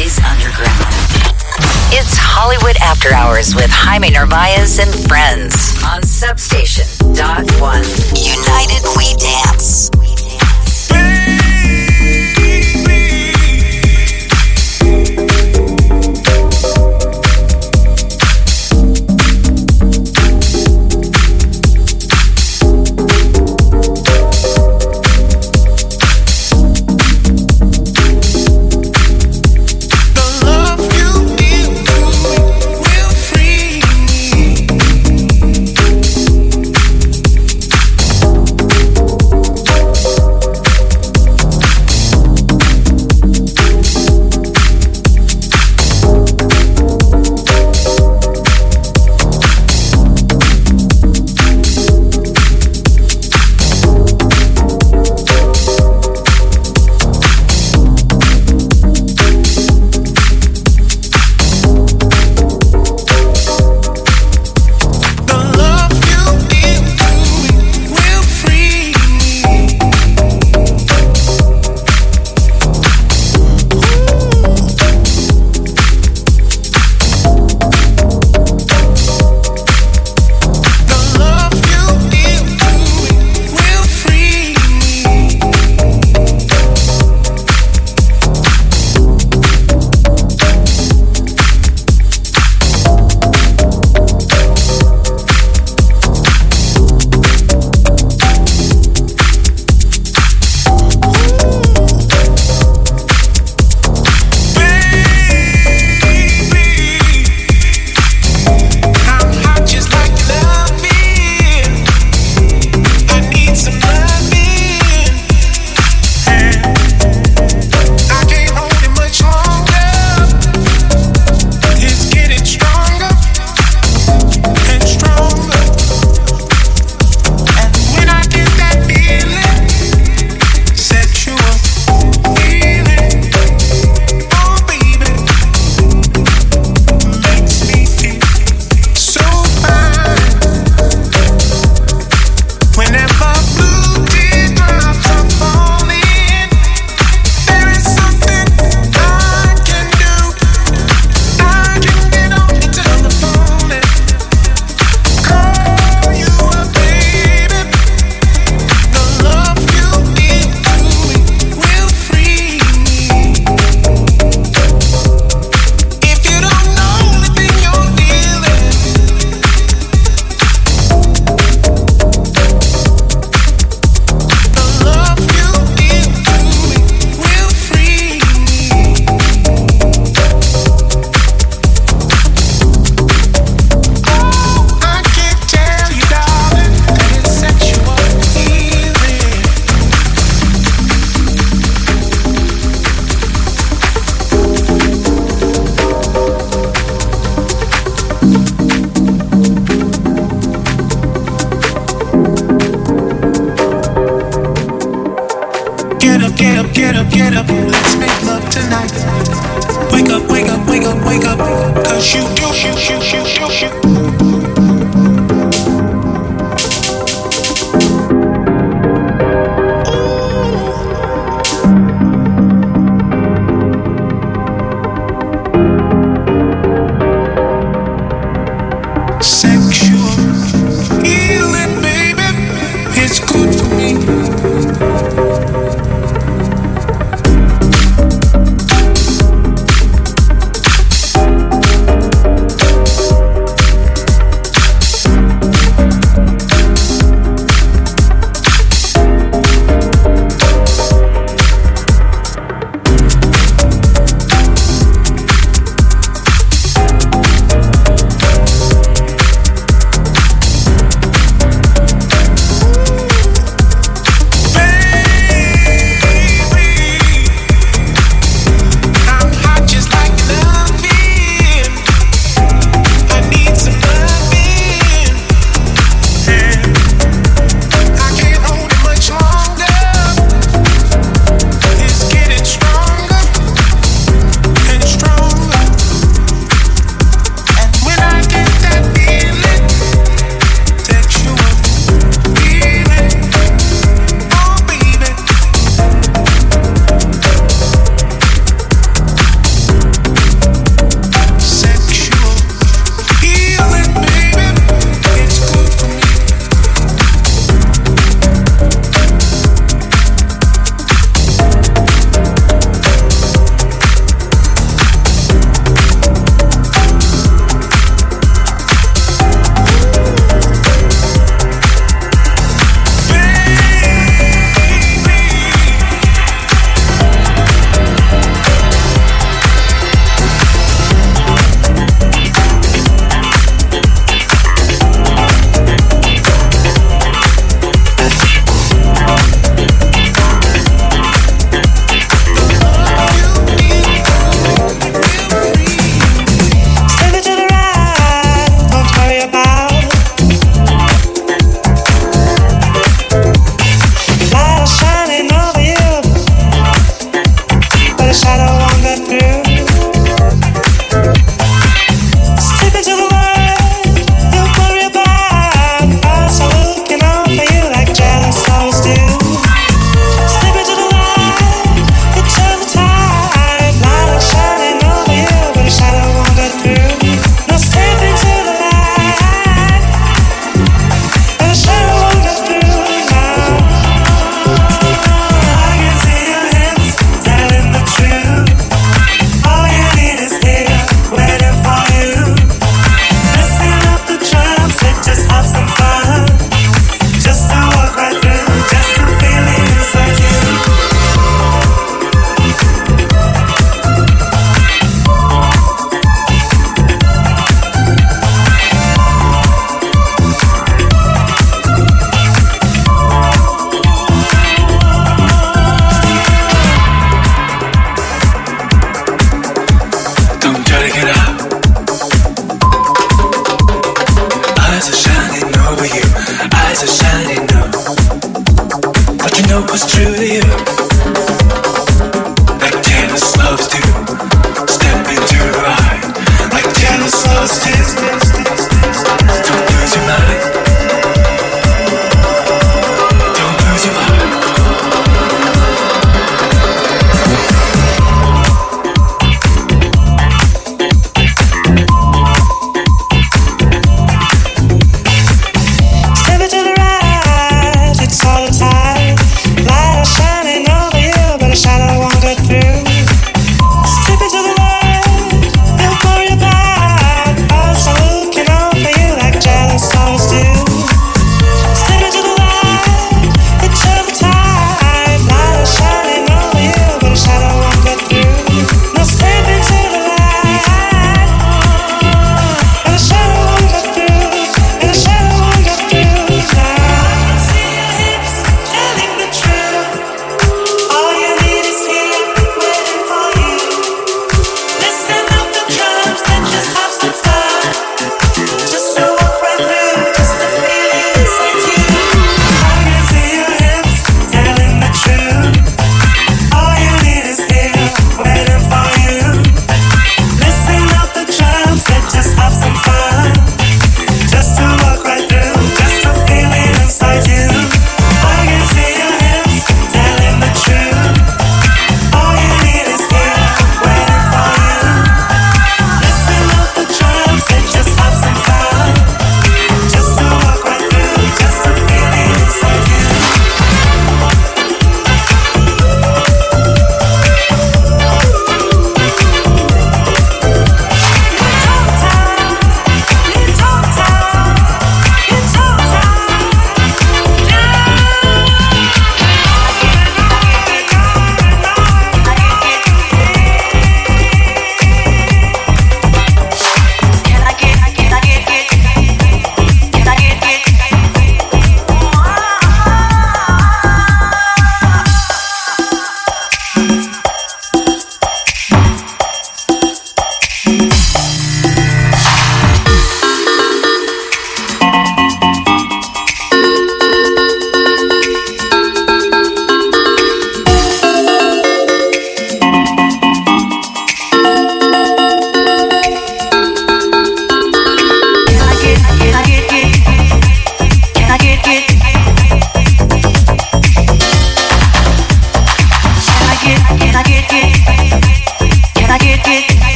underground. It's Hollywood After Hours with Jaime Narvaez and friends on Substation. Dot one. United We Dance.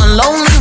on lonely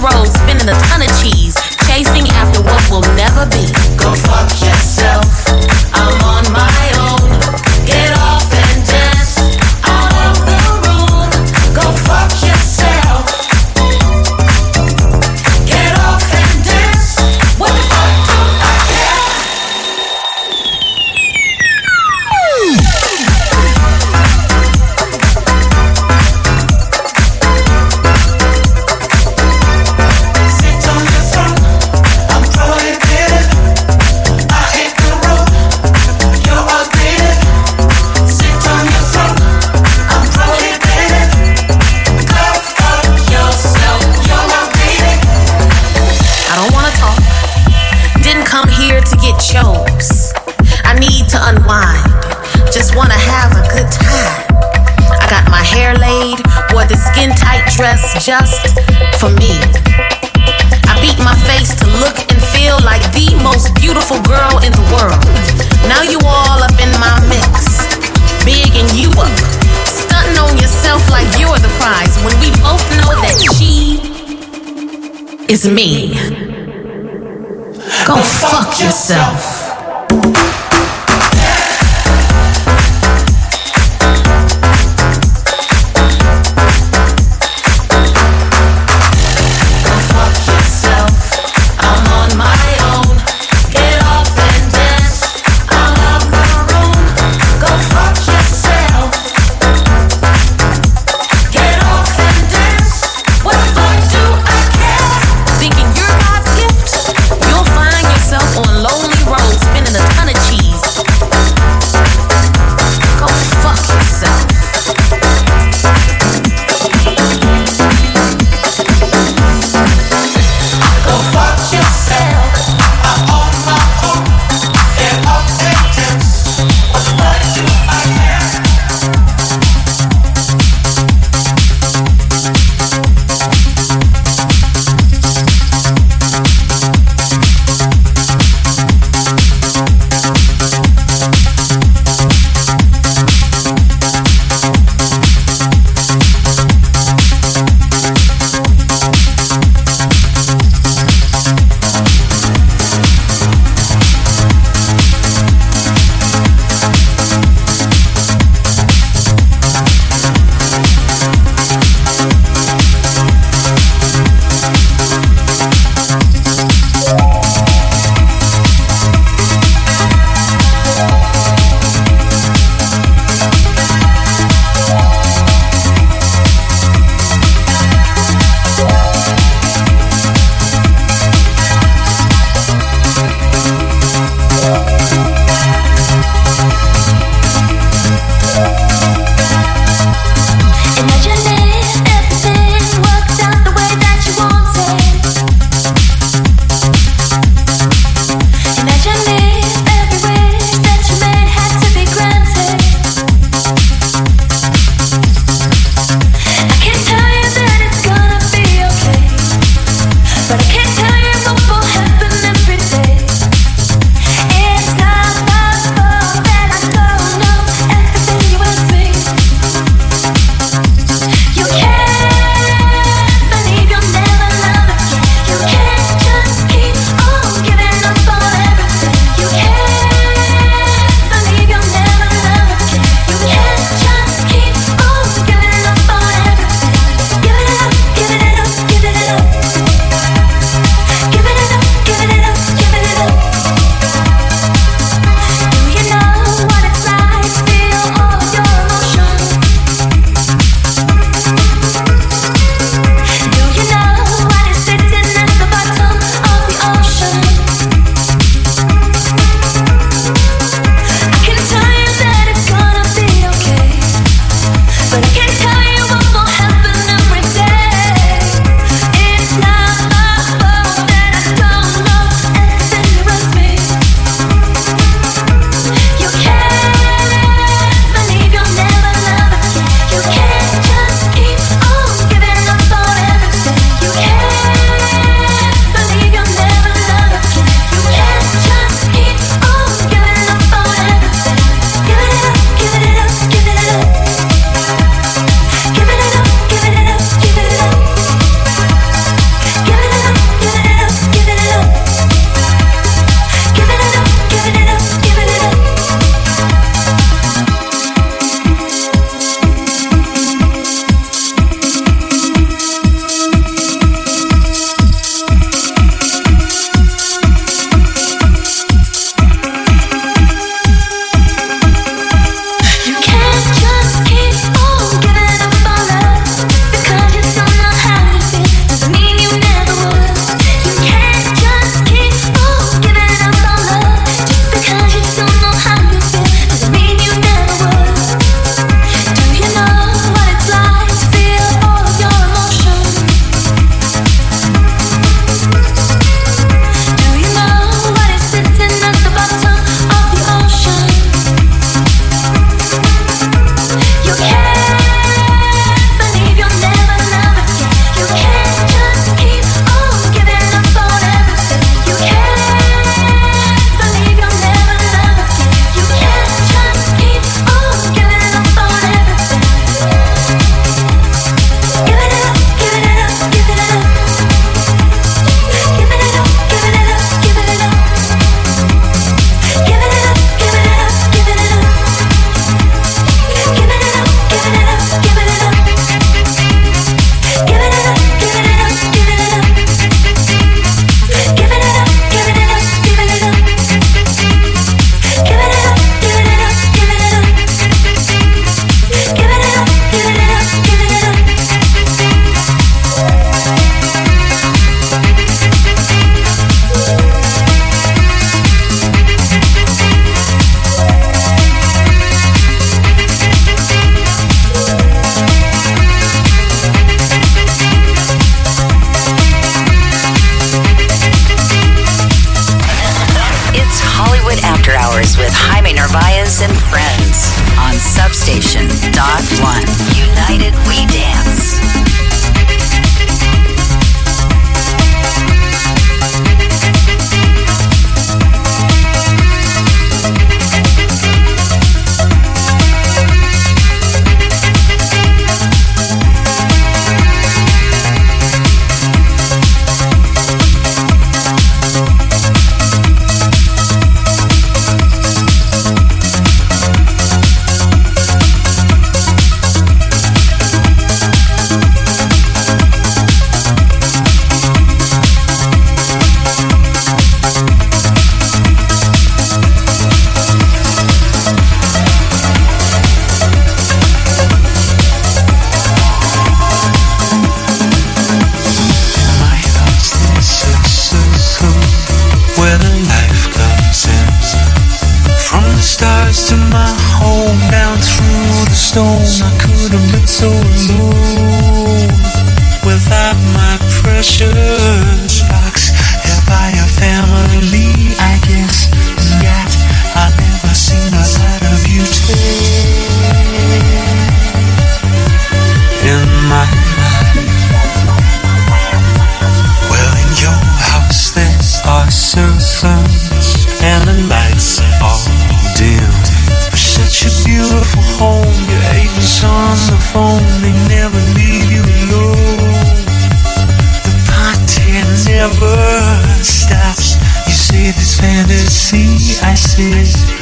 Christmas.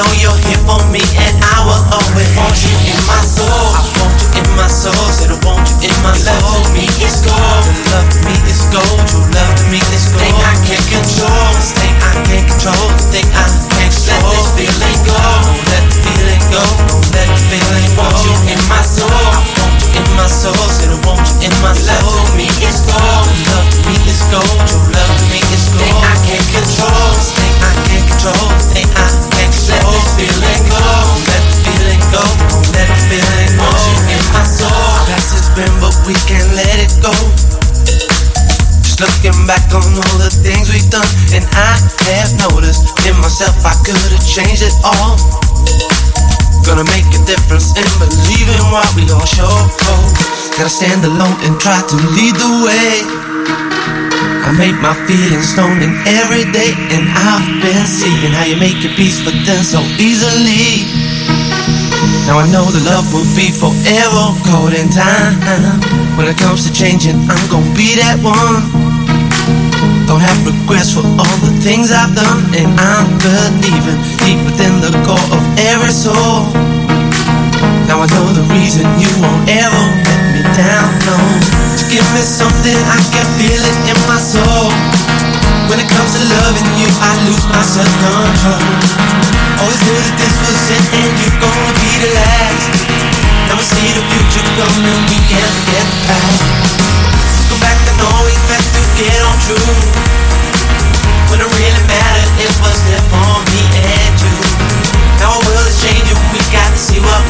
know you're here for me gotta stand alone and try to lead the way. I made my feelings known in every day, and I've been seeing how you make your peace, but then so easily. Now I know the love will be forever cold in time. When it comes to changing, I'm gonna be that one. Don't have regrets for all the things I've done, and I'm believing deep within the core of every soul. Now I know the reason you won't ever down low. Give me something I can feel it in my soul. When it comes to loving you, I lose my self control. Always knew that this was it, and you're gonna be the last. Now we see the future coming, we can't get past. Go back to knowing that to get on true. When it really mattered, it was there for me and you. Now our world is changing, we got to see what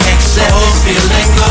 that old feeling goes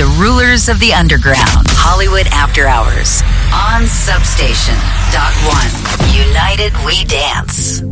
the rulers of the underground. Hollywood After Hours on Substation. Dot one. United We Dance.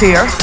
Here.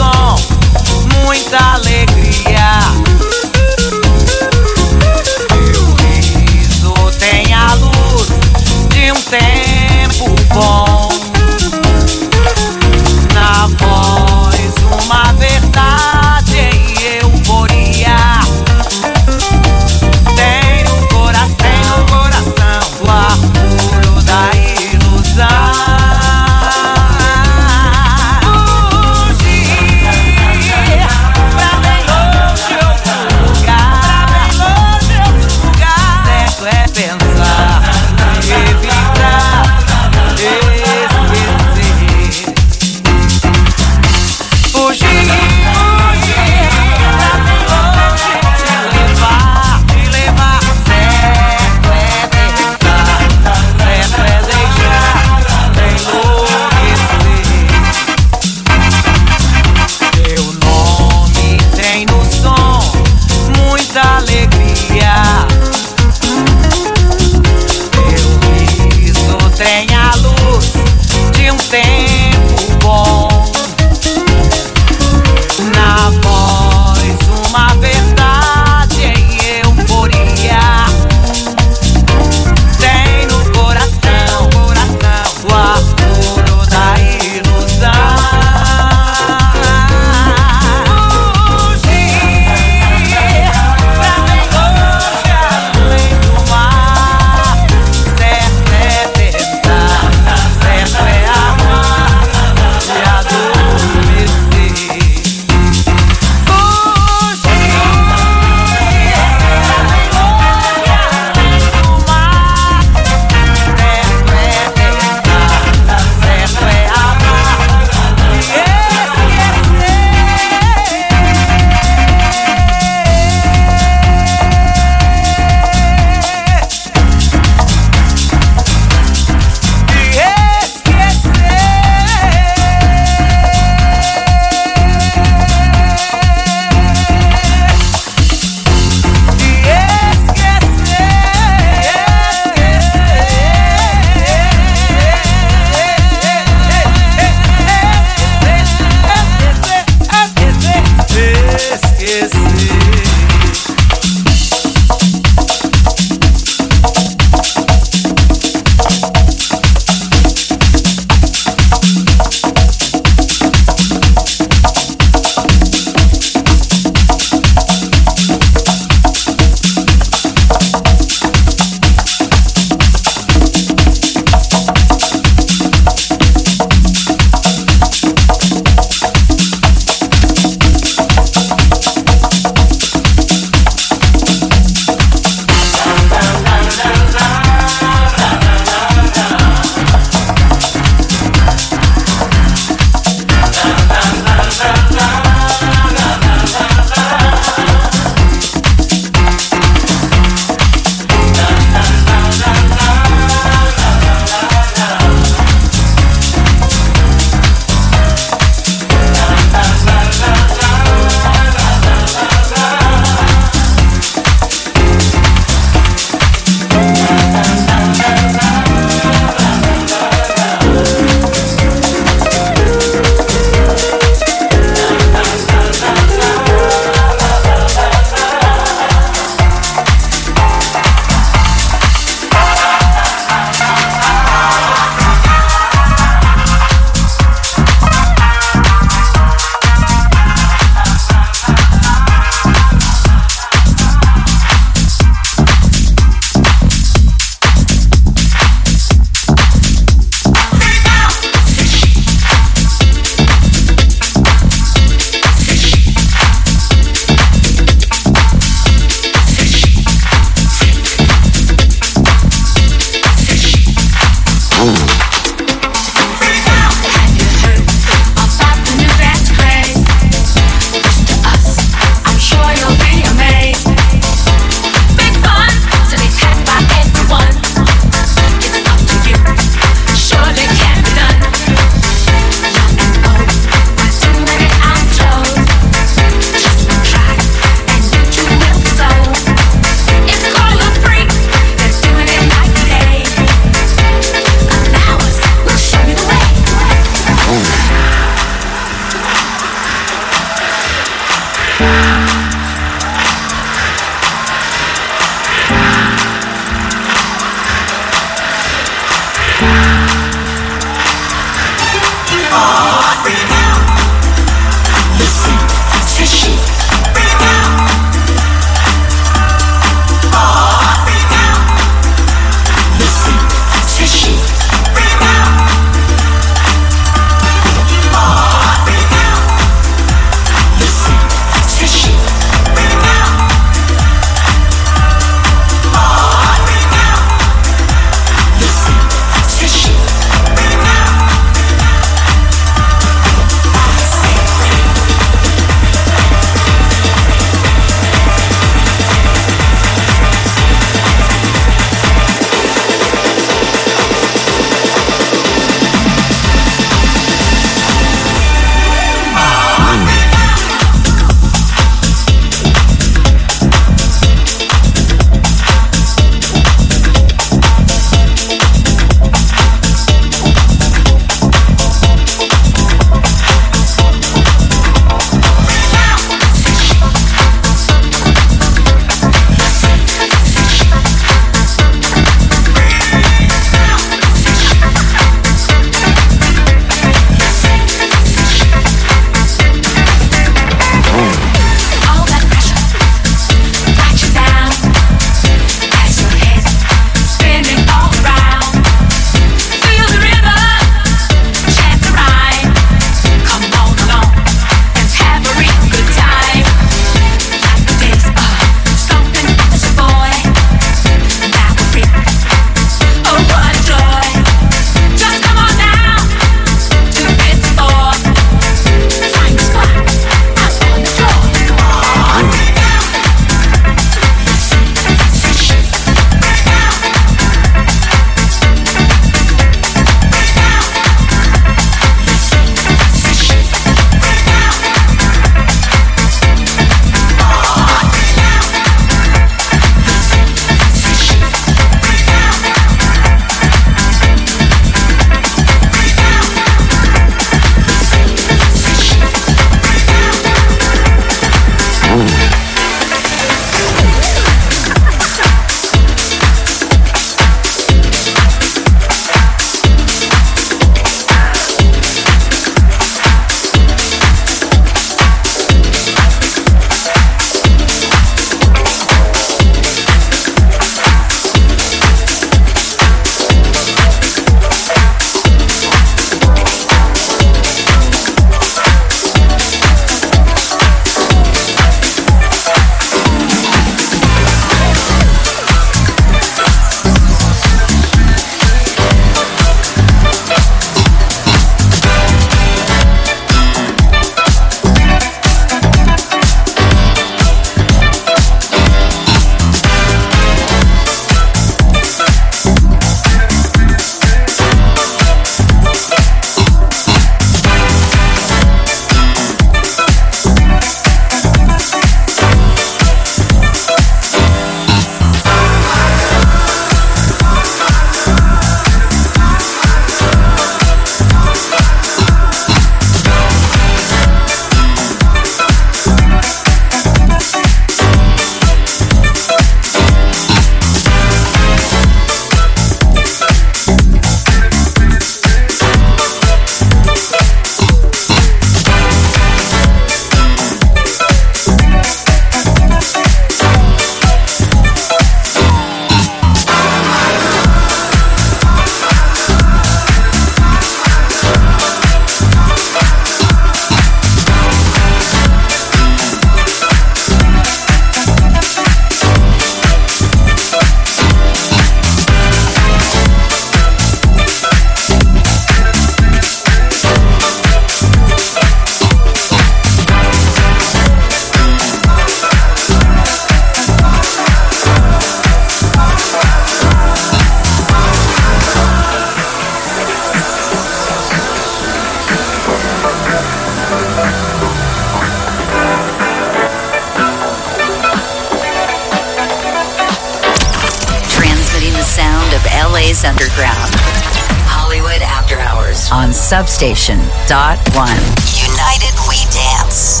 Substation. Dot one. United We Dance.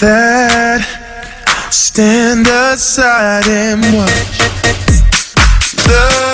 that. Stand aside and watch. The